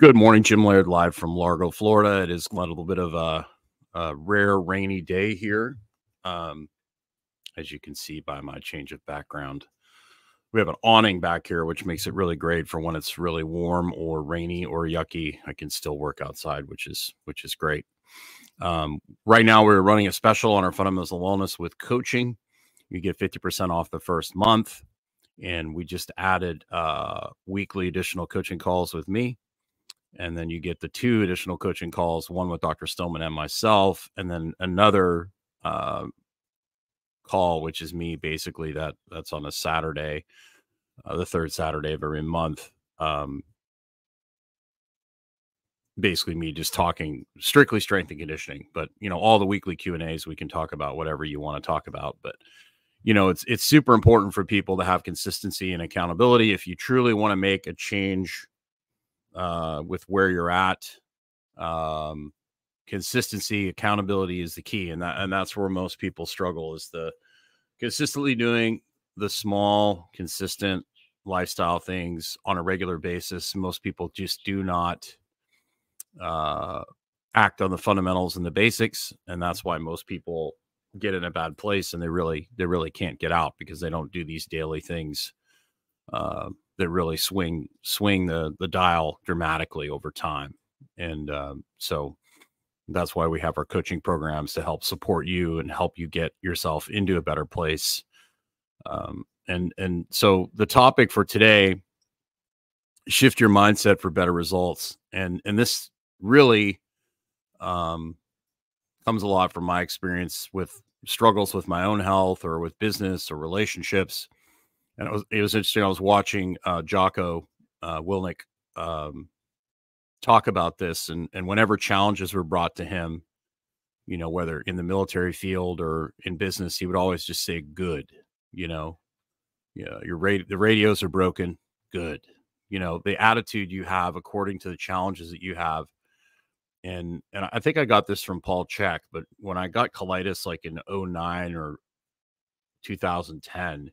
Good morning, Jim Laird, live from Largo, Florida. It is a little bit of a, a rare rainy day here, um, as you can see by my change of background. We have an awning back here, which makes it really great for when it's really warm or rainy or yucky. I can still work outside, which is which is great. Um, right now, we're running a special on our fundamentals of wellness with coaching. You get 50% off the first month. And we just added uh, weekly additional coaching calls with me. And then you get the two additional coaching calls, one with Dr. Stillman and myself, and then another uh, call, which is me basically that that's on a Saturday, uh, the third Saturday of every month. Um, basically me just talking strictly strength and conditioning but you know all the weekly q and a's we can talk about whatever you want to talk about but you know it's it's super important for people to have consistency and accountability if you truly want to make a change uh, with where you're at um, consistency accountability is the key and that and that's where most people struggle is the consistently doing the small consistent lifestyle things on a regular basis. Most people just do not uh, act on the fundamentals and the basics, and that's why most people get in a bad place and they really they really can't get out because they don't do these daily things uh, that really swing swing the the dial dramatically over time. And um, so that's why we have our coaching programs to help support you and help you get yourself into a better place. Um, and and so the topic for today shift your mindset for better results and and this really um, comes a lot from my experience with struggles with my own health or with business or relationships. And it was it was interesting. I was watching uh, Jocko uh, Willink um, talk about this, and and whenever challenges were brought to him, you know, whether in the military field or in business, he would always just say, "Good," you know, yeah, your radio the radios are broken. Good, you know, the attitude you have according to the challenges that you have and and I think I got this from Paul Chek, but when I got colitis like in 09 or 2010,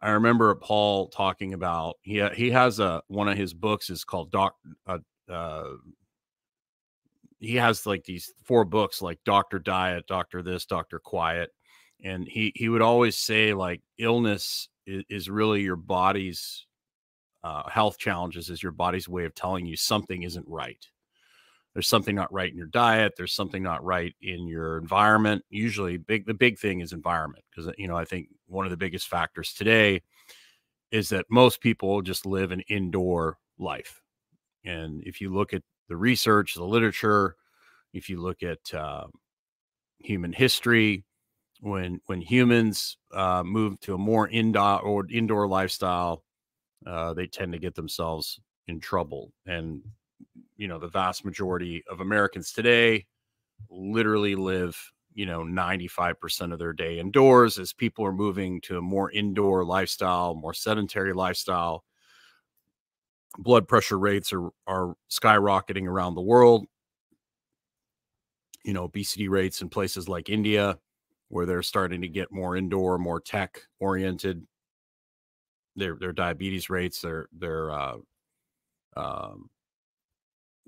I remember Paul talking about he he has a one of his books is called Doc uh, uh, he has like these four books like Doctor Diet, Doctor This, Doctor Quiet, and he he would always say like illness is, is really your body's uh, health challenges is your body's way of telling you something isn't right there's something not right in your diet there's something not right in your environment. Usually big the big thing is environment because you know i think one of the biggest factors today is that most people just live an indoor life. And if you look at the research the literature if you look at uh, human history when when humans uh, move to a more indoor or indoor lifestyle uh, they tend to get themselves in trouble. And you know the vast majority of Americans today literally live you know 95% of their day indoors as people are moving to a more indoor lifestyle more sedentary lifestyle. Blood pressure rates are are skyrocketing around the world. You know obesity rates in places like India where they're starting to get more indoor more tech oriented. Their their diabetes rates their their uh, um,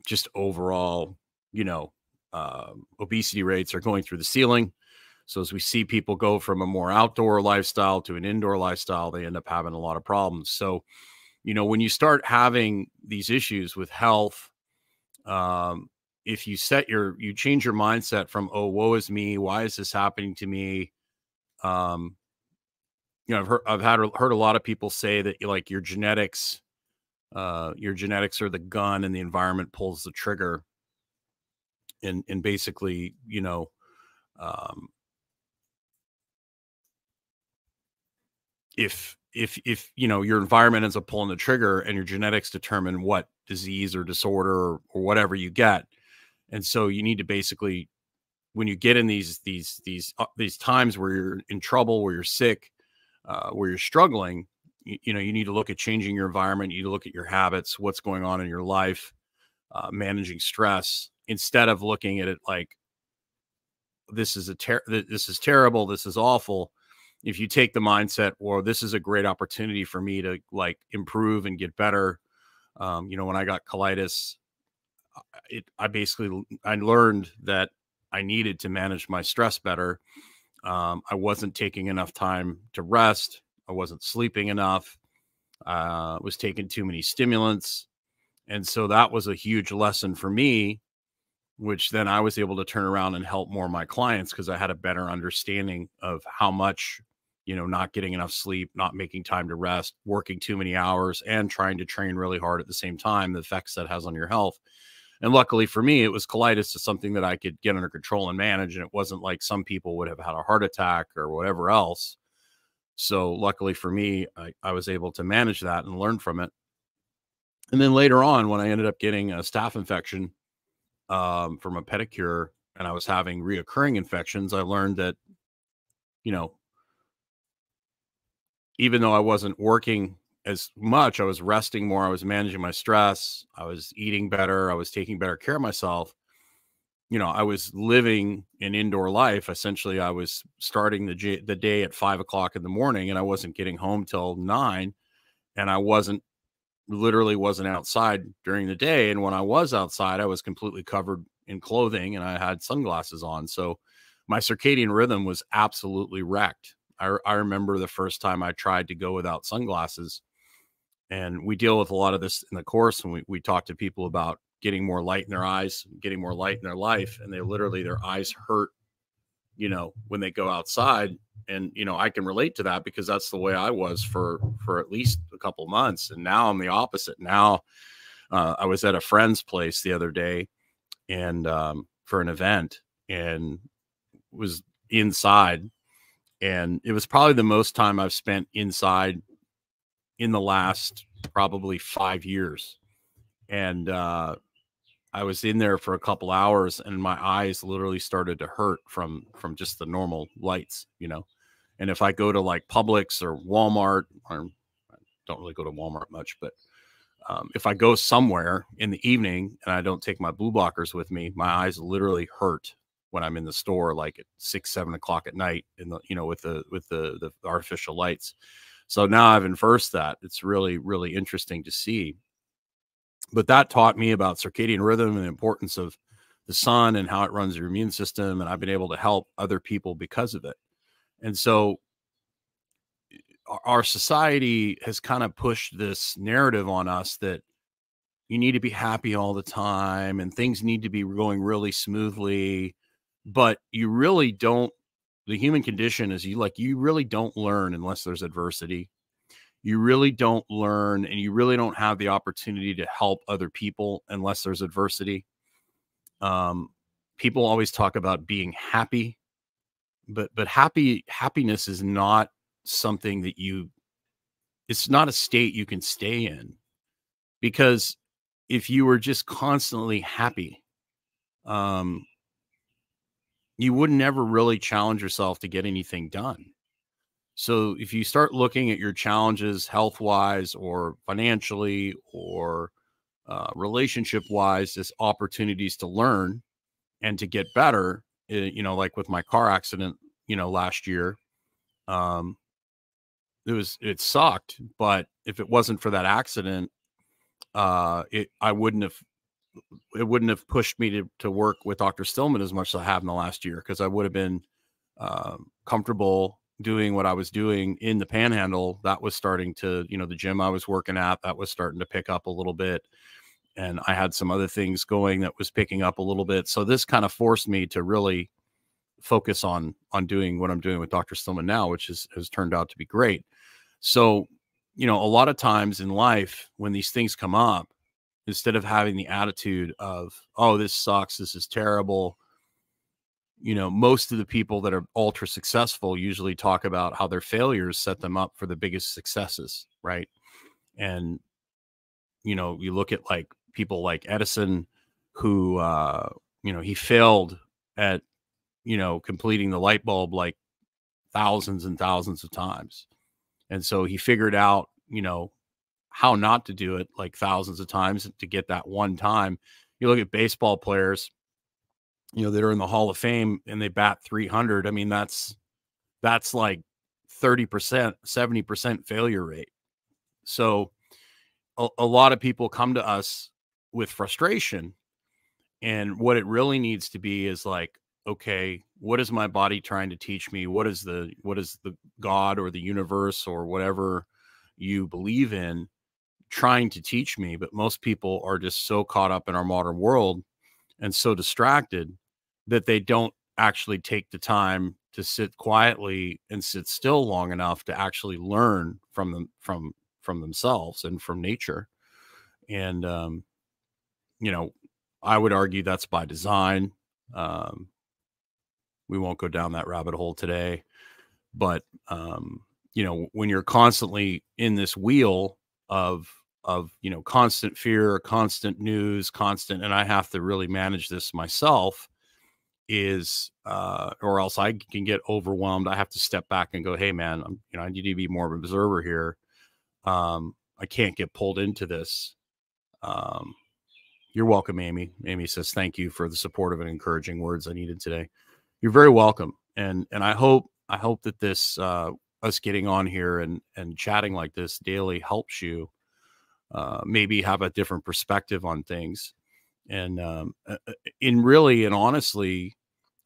just overall, you know, uh, obesity rates are going through the ceiling. So as we see people go from a more outdoor lifestyle to an indoor lifestyle, they end up having a lot of problems. So, you know, when you start having these issues with health, um, if you set your you change your mindset from oh woe is me, why is this happening to me? Um, you know, I've heard I've had heard a lot of people say that like your genetics uh, your genetics are the gun and the environment pulls the trigger and and basically you know um, if if if you know your environment ends up pulling the trigger and your genetics determine what disease or disorder or, or whatever you get and so you need to basically when you get in these these these uh, these times where you're in trouble where you're sick uh, where you're struggling you, you, know you need to look at changing your environment you need to look at your habits what's going on in your life uh, managing stress instead of looking at it like this is a ter- this is terrible this is awful if you take the mindset or this is a great opportunity for me to like improve and get better um, you know when i got colitis it I basically I learned that I needed to manage my stress better. Um, I wasn't taking enough time to rest. I wasn't sleeping enough. Uh, was taking too many stimulants, and so that was a huge lesson for me. Which then I was able to turn around and help more of my clients because I had a better understanding of how much you know, not getting enough sleep, not making time to rest, working too many hours, and trying to train really hard at the same time, the effects that has on your health. And luckily for me, it was colitis is something that I could get under control and manage. And it wasn't like some people would have had a heart attack or whatever else. So luckily for me, I, I was able to manage that and learn from it. And then later on, when I ended up getting a staph infection um, from a pedicure and I was having reoccurring infections, I learned that, you know, even though I wasn't working as much, I was resting more, I was managing my stress, I was eating better, I was taking better care of myself. You know, I was living an indoor life. Essentially, I was starting the the day at five o'clock in the morning, and I wasn't getting home till nine, and I wasn't literally wasn't outside during the day. And when I was outside, I was completely covered in clothing, and I had sunglasses on. So my circadian rhythm was absolutely wrecked I, I remember the first time I tried to go without sunglasses. And we deal with a lot of this in the course. And we, we talk to people about getting more light in their eyes, getting more light in their life. And they literally, their eyes hurt, you know, when they go outside. And, you know, I can relate to that because that's the way I was for, for at least a couple months. And now I'm the opposite. Now uh, I was at a friend's place the other day and um, for an event and was inside and it was probably the most time I've spent inside in the last probably five years. And uh, I was in there for a couple hours, and my eyes literally started to hurt from from just the normal lights, you know. And if I go to like Publix or Walmart, or I don't really go to Walmart much, but um, if I go somewhere in the evening and I don't take my blue blockers with me, my eyes literally hurt when I'm in the store, like at six, seven o'clock at night, in the you know with the with the the artificial lights. So now I've inversed that. It's really really interesting to see. But that taught me about circadian rhythm and the importance of the sun and how it runs your immune system, and I've been able to help other people because of it. And so our society has kind of pushed this narrative on us that you need to be happy all the time and things need to be going really smoothly but you really don't the human condition is you like you really don't learn unless there's adversity you really don't learn and you really don't have the opportunity to help other people unless there's adversity um people always talk about being happy but but happy happiness is not something that you it's not a state you can stay in because if you were just constantly happy um you would never really challenge yourself to get anything done. So if you start looking at your challenges health wise or financially or uh, relationship wise as opportunities to learn and to get better, eh, you know, like with my car accident, you know, last year, um, it was, it sucked, but if it wasn't for that accident, uh, it, I wouldn't have it wouldn't have pushed me to, to work with Dr. Stillman as much as I have in the last year because I would have been uh, comfortable doing what I was doing in the panhandle. That was starting to, you know, the gym I was working at, that was starting to pick up a little bit. And I had some other things going that was picking up a little bit. So this kind of forced me to really focus on on doing what I'm doing with Dr. Stillman now, which is, has turned out to be great. So, you know, a lot of times in life when these things come up, instead of having the attitude of oh this sucks this is terrible you know most of the people that are ultra successful usually talk about how their failures set them up for the biggest successes right and you know you look at like people like edison who uh you know he failed at you know completing the light bulb like thousands and thousands of times and so he figured out you know how not to do it like thousands of times to get that one time. You look at baseball players, you know, that are in the Hall of Fame and they bat 300. I mean, that's that's like 30%, 70% failure rate. So a, a lot of people come to us with frustration And what it really needs to be is like, okay, what is my body trying to teach me? What is the what is the God or the universe or whatever you believe in trying to teach me? But most people are just so caught up in our modern world and so distracted that they don't actually take the time to sit quietly and sit still long enough to actually learn from them from from themselves and from nature. And um you know i would argue that's by design. Um we won't go down that rabbit hole today but um you know when you're constantly in this wheel of of you know constant fear constant news constant and i have to really manage this myself is uh or else i can get overwhelmed. I have to step back and go hey man I'm, you know i need to be more of an observer here. Um i can't get pulled into this. Um you're welcome amy. Amy says thank you for the supportive and encouraging words i needed today. You're very welcome. And and i hope i hope that this uh us getting on here and and chatting like this daily helps you uh, maybe have a different perspective on things. And um, uh, uh, in really and honestly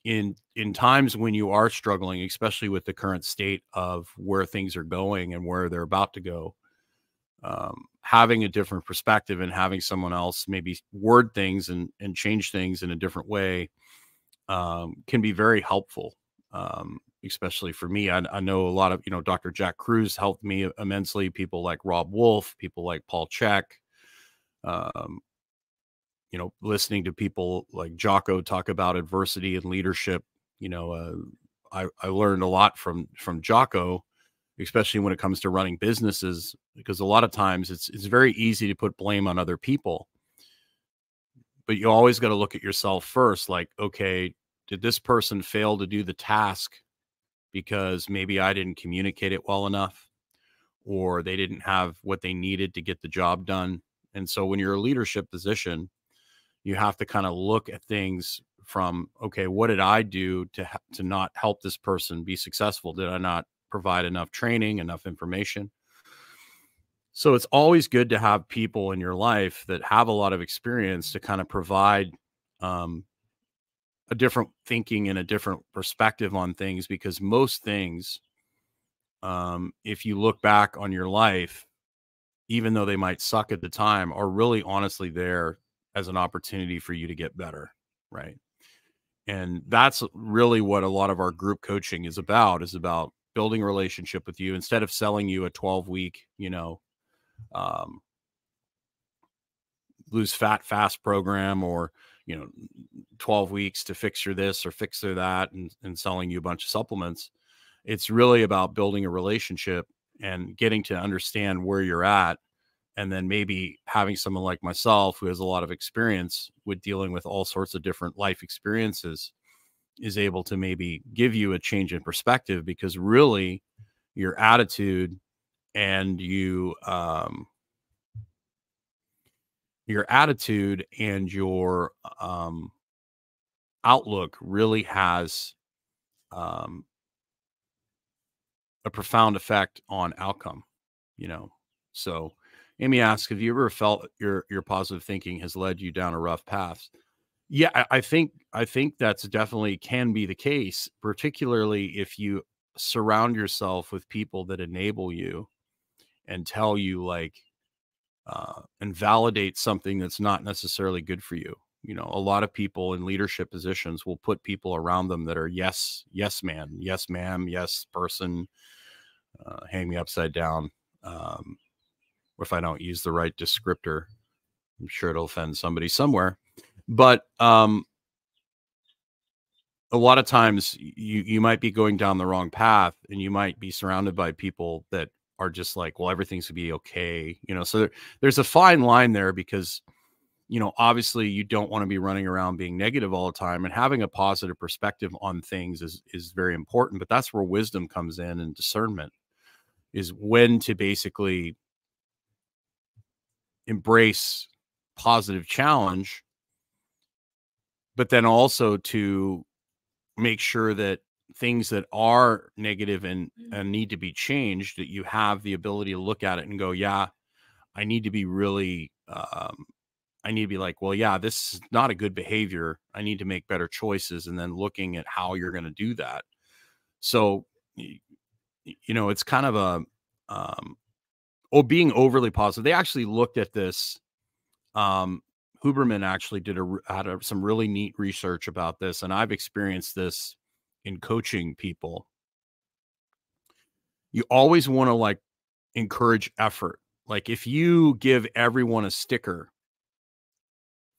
in in times when you are struggling especially with the current state of where things are going and where they're about to go um, having a different perspective and having someone else maybe word things and and change things in a different way um, can be very helpful um, especially for me. I, I, know a lot of, you know, Dr. Jack Kruse helped me immensely. People like Robb Wolf, people like Paul Chek, um, you know, listening to people like Jocko talk about adversity and leadership. You know, uh, I, I learned a lot from from Jocko, especially when it comes to running businesses, because a lot of times it's it's very easy to put blame on other people. But you always got to look at yourself first. Like, okay, did this person fail to do the task because maybe I didn't communicate it well enough or they didn't have what they needed to get the job done. And so when you're a leadership position, you have to kind of look at things from okay, what did I do to to not help this person be successful? Did I not provide enough training, enough information? So it's always good to have people in your life that have a lot of experience to kind of provide um, a different thinking and a different perspective on things because most things um, if you look back on your life even though they might suck at the time are really honestly there as an opportunity for you to get better right? And that's really what a lot of our group coaching is about is about building a relationship with you instead of selling you a 12 week you know um, lose fat fast program or you know 12 weeks to fix your this or fix your that and, and selling you a bunch of supplements. It's really about building a relationship and getting to understand where you're at and then maybe having someone like myself who has a lot of experience with dealing with all sorts of different life experiences is able to maybe give you a change in perspective because really your attitude and you um your attitude and your um, outlook really has um, a profound effect on outcome you know? So amy asks have you ever felt your your positive thinking has led you down a rough path? Yeah I, I think i think that's definitely can be the case particularly if you surround yourself with people that enable you and tell you like uh, and validate something that's not necessarily good for you. You know, a lot of people in leadership positions will put people around them that are yes, yes, man, yes, ma'am, yes, person, uh, hang me upside down. Um, if I don't use the right descriptor, I'm sure it'll offend somebody somewhere. But um, a lot of times you you might be going down the wrong path, and you might be surrounded by people that are just like, well, everything's gonna be okay, you know. So there, there's a fine line there because, you know, obviously you don't want to be running around being negative all the time, and having a positive perspective on things is is very important. But that's where wisdom comes in and discernment is when to basically embrace positive challenge, but then also to make sure that things that are negative and, mm. and need to be changed that you have the ability to look at it and go yeah i need to be really um, I need to be like, well, yeah, this is not a good behavior. I need to make better choices. And then looking at how you're going to do that. So, you know, it's kind of a, um, oh, being overly positive. They actually looked at this. Um, Huberman actually did a had a, some really neat research about this, and I've experienced this in coaching people. You always want to like encourage effort. Like if you give everyone a sticker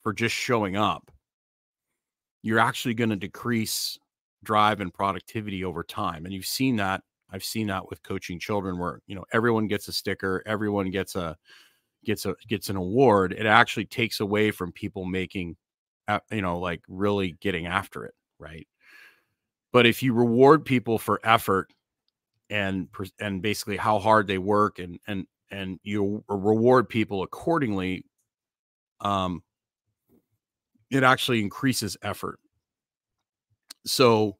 for just showing up, you're actually going to decrease drive and productivity over time. And you've seen that. I've seen that with coaching children where, you know, everyone gets a sticker, everyone gets a gets a gets an award. It actually takes away from people making uh, you know, like really getting after it, right? But if you reward people for effort and and basically how hard they work and and and you reward people accordingly um it actually increases effort. So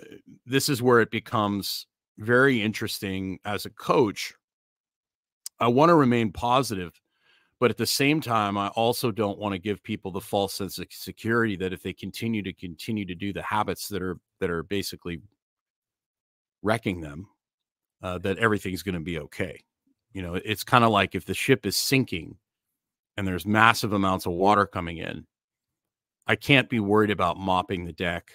uh, this is where it becomes very interesting as a coach. I want to remain positive but at the same time i also don't want to give people the false sense of security that if they continue to continue to do the habits that are that are basically wrecking them uh, that everything's going to be okay. You know, it's kind of like if the ship is sinking and there's massive amounts of water coming in, I can't be worried about mopping the deck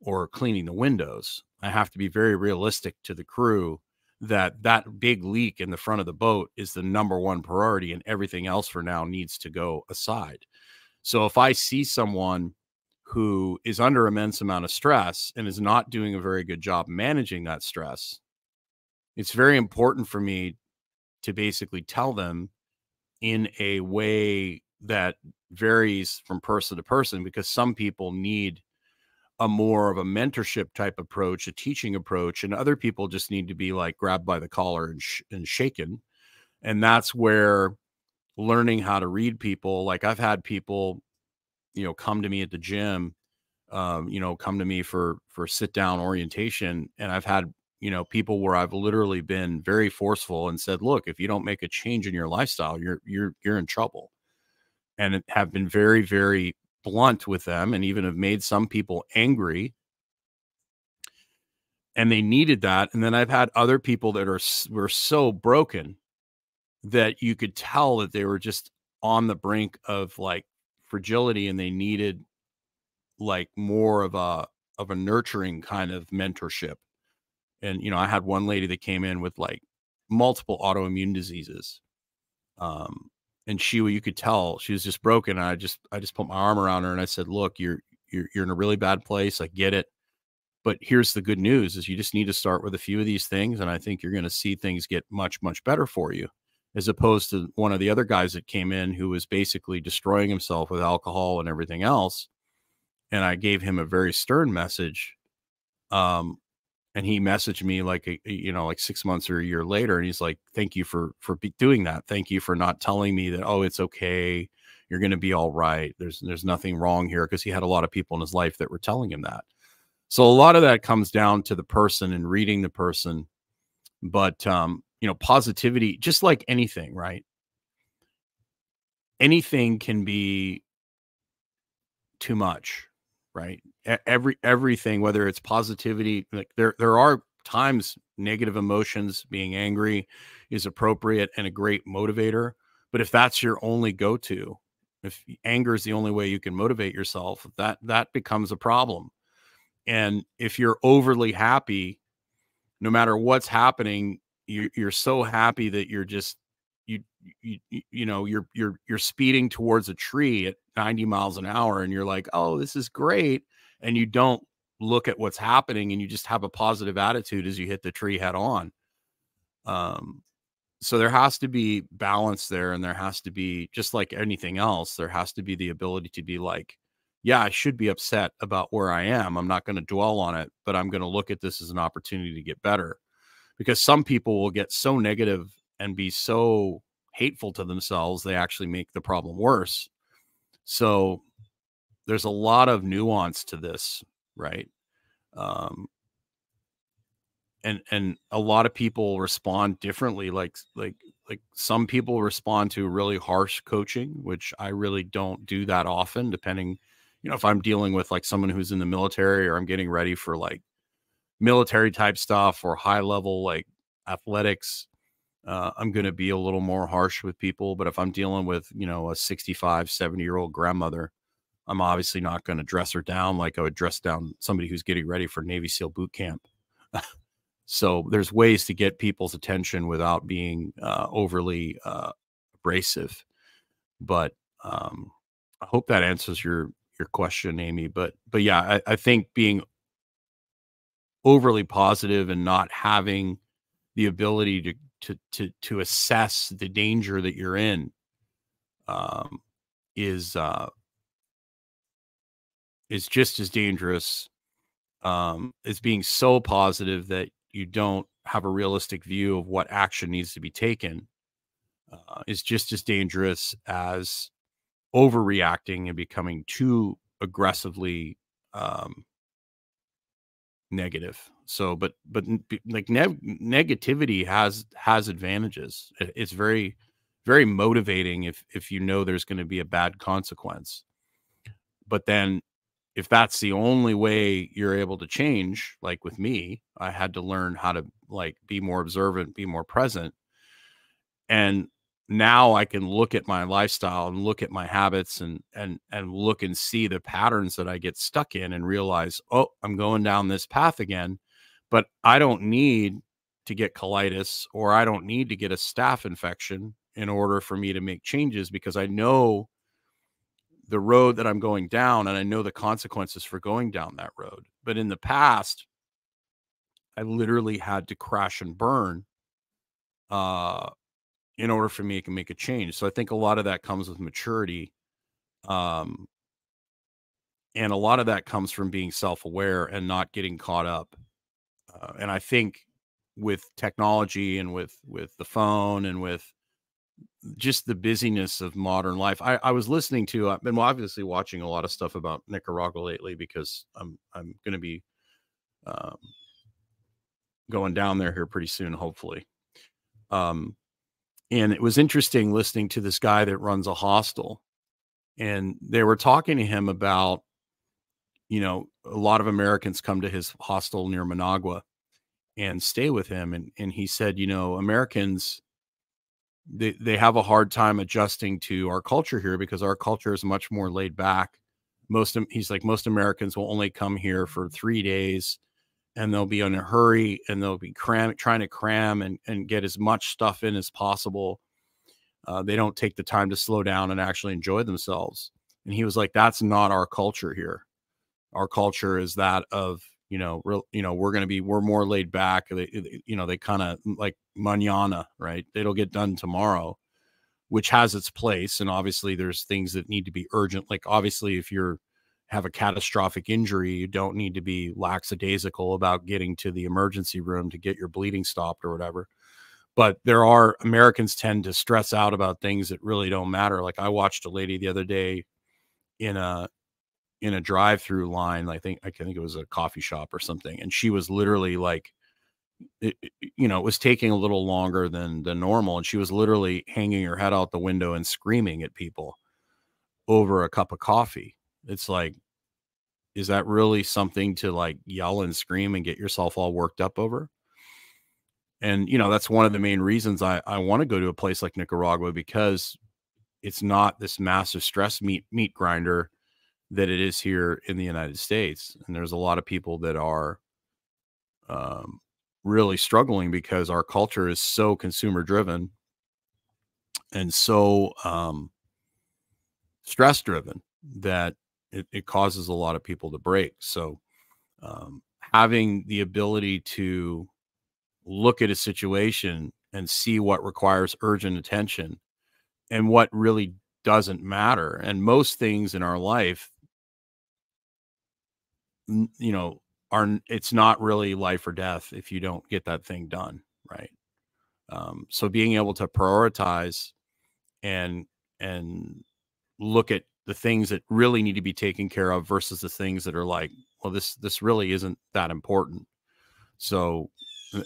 or cleaning the windows. I have to be very realistic to the crew that that big leak in the front of the boat is the number one priority and everything else for now needs to go aside. So if I see someone who is under immense amount of stress and is not doing a very good job managing that stress, it's very important for me to basically tell them in a way that varies from person to person because some people need a more of a mentorship type approach, a teaching approach, and other people just need to be like grabbed by the collar and, sh- and shaken. And that's where learning how to read people, like I've had people, you know, come to me at the gym, um, you know, come to me for for sit down orientation, and I've had you know people where i've literally been very forceful and said look if you don't make a change in your lifestyle you're you're you're in trouble and have been very very blunt with them and even have made some people angry and they needed that and then i've had other people that are were so broken that you could tell that they were just on the brink of like fragility and they needed like more of a of a nurturing kind of mentorship. And you know i had one lady that came in with like multiple autoimmune diseases um and she you could tell she was just broken i just i just put my arm around her and i said look you're you're you're in a really bad place i get it but here's the good news is you just need to start with a few of these things and i think you're going to see things get much much better for you as opposed to one of the other guys that came in who was basically destroying himself with alcohol and everything else and i gave him a very stern message um and he messaged me like a, you know like six months or a year later and he's like thank you for for doing that. Thank you for not telling me that oh it's okay. You're going to be all right. There's there's nothing wrong here because he had a lot of people in his life that were telling him that. So a lot of that comes down to the person and reading the person but um you know positivity just like anything right? Anything can be too much right? Every everything whether it's positivity like there there are times negative emotions being angry is appropriate and a great motivator but if that's your only go-to if anger is the only way you can motivate yourself that that becomes a problem. And if you're overly happy no matter what's happening you, you're so happy that you're just you, you you know you're you're you're speeding towards a tree at 90 miles an hour and you're like oh this is great and you don't look at what's happening and you just have a positive attitude as you hit the tree head on. Um so there has to be balance there and there has to be just like anything else there has to be the ability to be like yeah i should be upset about where i am. I'm not going to dwell on it but i'm going to look at this as an opportunity to get better. Because some people will get so negative and be so hateful to themselves they actually make the problem worse so there's a lot of nuance to this, right? Um, and and a lot of people respond differently. Like like like some people respond to really harsh coaching, which I really don't do that often, depending, you know, if I'm dealing with like someone who's in the military or I'm getting ready for like military type stuff or high level like athletics. Uh, I'm going to be a little more harsh with people. But if I'm dealing with, you know, a 65, 70 year old grandmother, I'm obviously not going to dress her down like I would dress down somebody who's getting ready for Navy SEAL boot camp. so there's ways to get people's attention without being uh, overly uh, abrasive. But um, I hope that answers your your question, Amy. But but yeah, I, I think being overly positive and not having the ability to to to to assess the danger that you're in um, is uh, is just as dangerous um, as being so positive that you don't have a realistic view of what action needs to be taken uh, is just as dangerous as overreacting and becoming too aggressively um, negative. So but but like ne- negativity has has advantages. It's very very motivating if if you know there's going to be a bad consequence. But then if that's the only way you're able to change like with me i had to learn how to like be more observant be more present. And now i can look at my lifestyle and look at my habits and and and look and see the patterns that i get stuck in and realize oh i'm going down this path again but i don't need to get colitis or i don't need to get a staph infection in order for me to make changes because i know the road that I'm going down and I know the consequences for going down that road. But in the past, I literally had to crash and burn uh, in order for me to make a change. So I think a lot of that comes with maturity. Um, and a lot of that comes from being self aware and not getting caught up. Uh, and I think with technology and with with the phone and with just the busyness of modern life. I, I was listening to. I've been obviously watching a lot of stuff about Nicaragua lately because I'm I'm going to be um, going down there here pretty soon, hopefully. Um, and it was interesting listening to this guy that runs a hostel, and they were talking to him about, you know, a lot of Americans come to his hostel near Managua and stay with him, and and he said, you know, Americans they, they have a hard time adjusting to our culture here because our culture is much more laid back. Most he's like most Americans will only come here for three days and they'll be in a hurry and they'll be cram trying to cram and, and get as much stuff in as possible. Uh, they don't take the time to slow down and actually enjoy themselves. And he was like, that's not our culture here. Our culture is that of you know, real, you know, we're going to be, we're more laid back. They, you know, they kind of like manana, right? It'll get done tomorrow, which has its place. And obviously, there's things that need to be urgent. Like, obviously, if you're have a catastrophic injury, you don't need to be lackadaisical about getting to the emergency room to get your bleeding stopped or whatever. But there are Americans tend to stress out about things that really don't matter. Like I watched a lady the other day in a in a drive-through line. I think I think it was a coffee shop or something, and she was literally like, it, you know, it was taking a little longer than than normal, and she was literally hanging her head out the window and screaming at people over a cup of coffee. It's like, is that really something to like yell and scream and get yourself all worked up over? And you know, that's one of the main reasons I I want to go to a place like Nicaragua because it's not this massive stress meat meat grinder that it is here in the United States. And there's a lot of people that are um, really struggling because our culture is so consumer driven and so um, stress driven that it, it, causes a lot of people to break. So um, having the ability to look at a situation and see what requires urgent attention and what really doesn't matter. And most things in our life you know are it's not really life or death if you don't get that thing done right um, so being able to prioritize and and look at the things that really need to be taken care of versus the things that are like well this this really isn't that important. So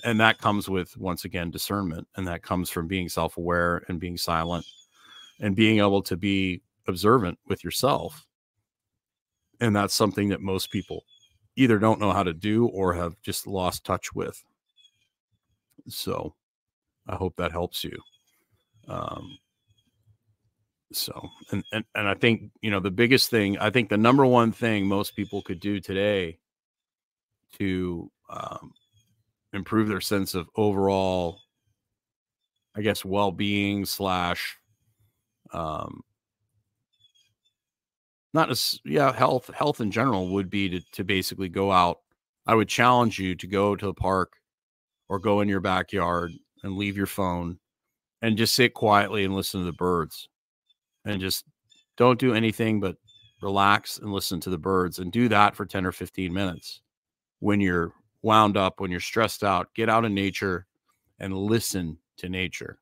and that comes with once again discernment and that comes from being self-aware and being silent and being able to be observant with yourself. And that's something that most people either don't know how to do or have just lost touch with. So i hope that helps you. Um so and, and and i think you know the biggest thing i think the number one thing most people could do today to um, improve their sense of overall, I guess, well being slash, um, not as yeah, health health in general would be to to basically go out. I would challenge you to go to the park or go in your backyard and leave your phone and just sit quietly and listen to the birds and just don't do anything but relax and listen to the birds and do that for 10 or 15 minutes when you're wound up, when you're stressed out, get out in nature and listen to nature.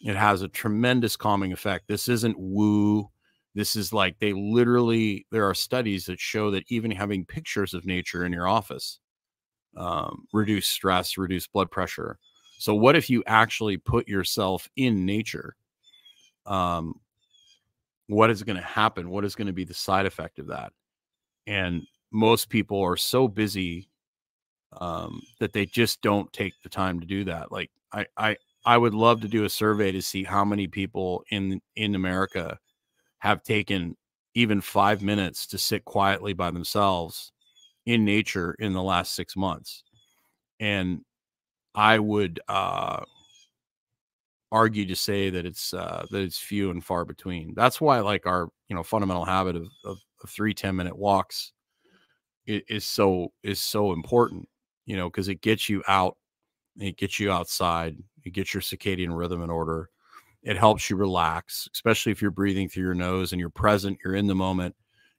It has a tremendous calming effect. This isn't woo. This is like they literally, there are studies that show that even having pictures of nature in your office um, reduce stress, reduce blood pressure. So, what if you actually put yourself in nature? Um, what is going to happen? What is going to be the side effect of that? And most people are so busy um, that they just don't take the time to do that. Like I, I, I would love to do a survey to see how many people in in America have taken even five minutes to sit quietly by themselves in nature in the last six months, and I would uh, argue to say that it's uh, that it's few and far between. That's why, like our you know fundamental habit of, of, of three 10 minute walks is, is so is so important you know, because it gets you out, it gets you outside, it gets your circadian rhythm in order. It helps you relax, especially if you're breathing through your nose and you're present, you're in the moment,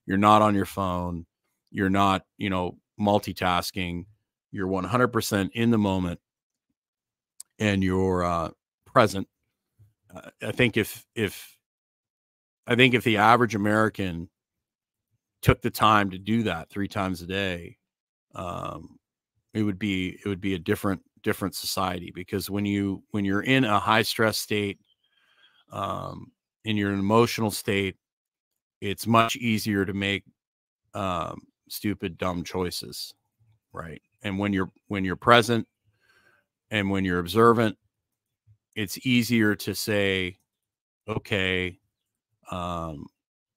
you're not on your phone, you're not, you know, multitasking, you're 100% in the moment and you're uh, present. Uh, I think if, if, I think if the average American took the time to do that three times a day, um, it would be it would be a different different society because when you when you're in a high stress state um in your emotional state it's much easier to make um stupid dumb choices right and when you're when you're present and when you're observant it's easier to say okay um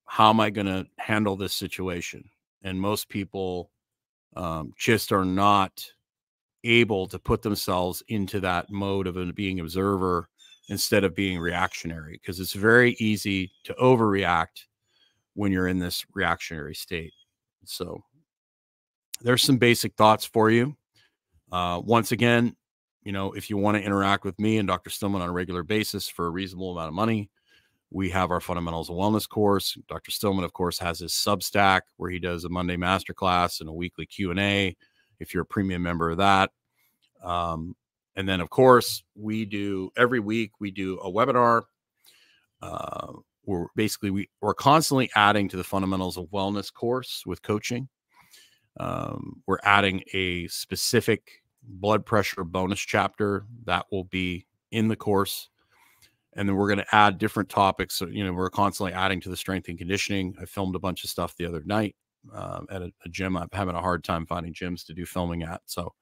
how am i going to handle this situation? And most people um, just are not able to put themselves into that mode of being observer instead of being reactionary because it's very easy to overreact when you're in this reactionary state. So there's some basic thoughts for you. Uh, once again you know if you want to interact with me and dr stillman on a regular basis for a reasonable amount of money we have our fundamentals of wellness course. Dr. Stillman, of course, has his Substack where he does a Monday masterclass and a weekly Q and A. If you're a premium member of that, um, and then of course we do every week we do a webinar. Uh, we're basically we, we're constantly adding to the fundamentals of wellness course with coaching. Um, we're adding a specific blood pressure bonus chapter that will be in the course and then we're going to add different topics. So, you know, we're constantly adding to the strength and conditioning. I filmed a bunch of stuff the other night um, at a, a, gym. I'm having a hard time finding gyms to do filming at. So,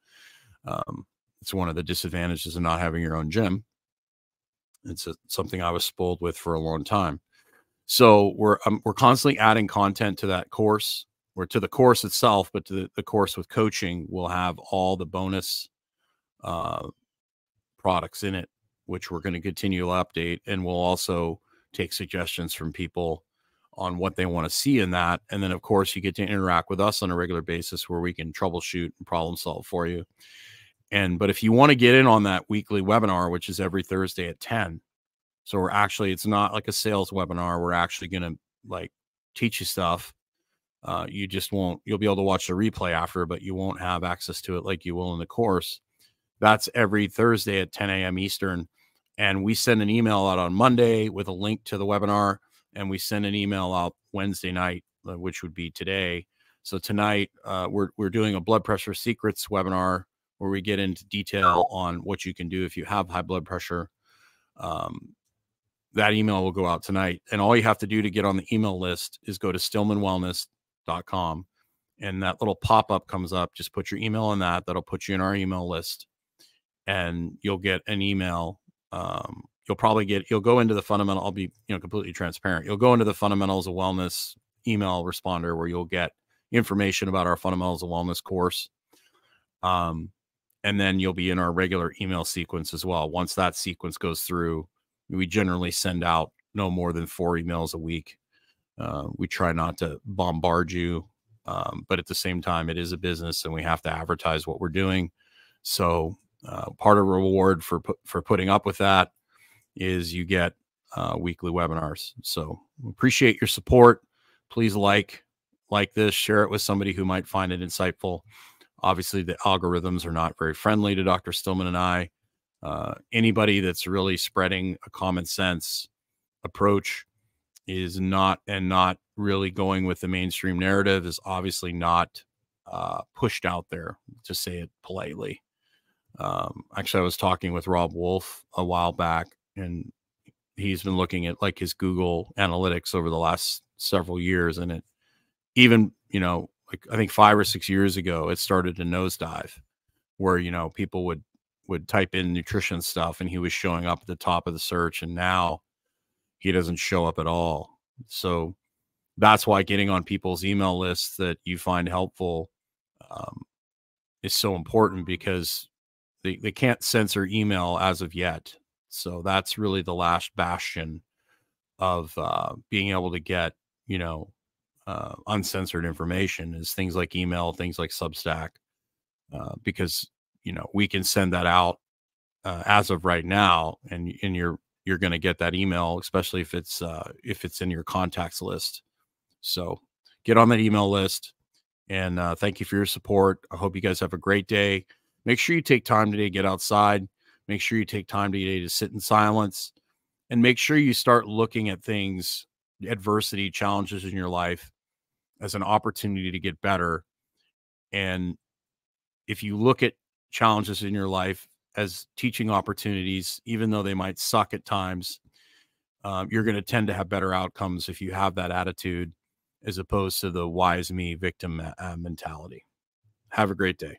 um, it's one of the disadvantages of not having your own gym. It's a, something I was spoiled with for a long time. So we're um, we're constantly adding content to that course, or to the course itself, but to the, course with coaching, we'll have all the bonus uh, products in it which we're going to continue to update. And we'll also take suggestions from people on what they want to see in that. And then, of course, you get to interact with us on a regular basis where we can troubleshoot and problem solve for you. And, but if you want to get in on that weekly webinar, which is every Thursday at 10, so we're actually, it's not like a sales webinar. We're actually going to like teach you stuff. Uh, you just won't, you'll be able to watch the replay after, but you won't have access to it like you will in the course. That's every Thursday at 10 a.m. Eastern. And we send an email out on Monday with a link to the webinar, and we send an email out Wednesday night, uh, which would be today. So tonight, uh, we're we're doing a blood pressure secrets webinar where we get into detail on what you can do if you have high blood pressure. Um, that email will go out tonight. And all you have to do to get on the email list is go to stillmanwellness.com and that little pop up comes up. Just put your email in that. That'll put you in our email list and you'll get an email. Um, you'll probably get, you'll go into the fundamental, I'll be, you know, completely transparent. You'll go into the fundamentals of wellness email responder where you'll get information about our fundamentals of wellness course. Um, and then you'll be in our regular email sequence as well. Once that sequence goes through, we generally send out no more than four emails a week. Uh, we try not to bombard you, um, but at the same time, it is a business and we have to advertise what we're doing. So uh, part of reward for for putting up with that is you get uh, weekly webinars. So appreciate your support. Please like like this, share it with somebody who might find it insightful. Obviously, the algorithms are not very friendly to Dr. Stillman and I. Uh, anybody that's really spreading a common sense approach is not and not really going with the mainstream narrative is obviously not uh, pushed out there to say it politely. Um, actually, I was talking with Robb Wolf a while back, and he's been looking at like his Google analytics over the last several years, and it even you know like I think five or six years ago, it started to nosedive, where you know people would would type in nutrition stuff and he was showing up at the top of the search, and now he doesn't show up at all. So that's why getting on people's email lists that you find helpful um, is so important because they, they can't censor email as of yet. So that's really the last bastion of uh, being able to get, you know, uh, uncensored information is things like email, things like Substack, uh, because you know we can send that out uh, as of right now, and and you're you're going to get that email, especially if it's uh, if it's in your contacts list. So get on that email list, and uh, thank you for your support. I hope you guys have a great day. Make sure you take time today to get outside. Make sure you take time today to sit in silence, and make sure you start looking at things, adversity, challenges in your life as an opportunity to get better. And if you look at challenges in your life as teaching opportunities, even though they might suck at times, um, you're going to tend to have better outcomes if you have that attitude as opposed to the wise me victim uh, mentality. Have a great day.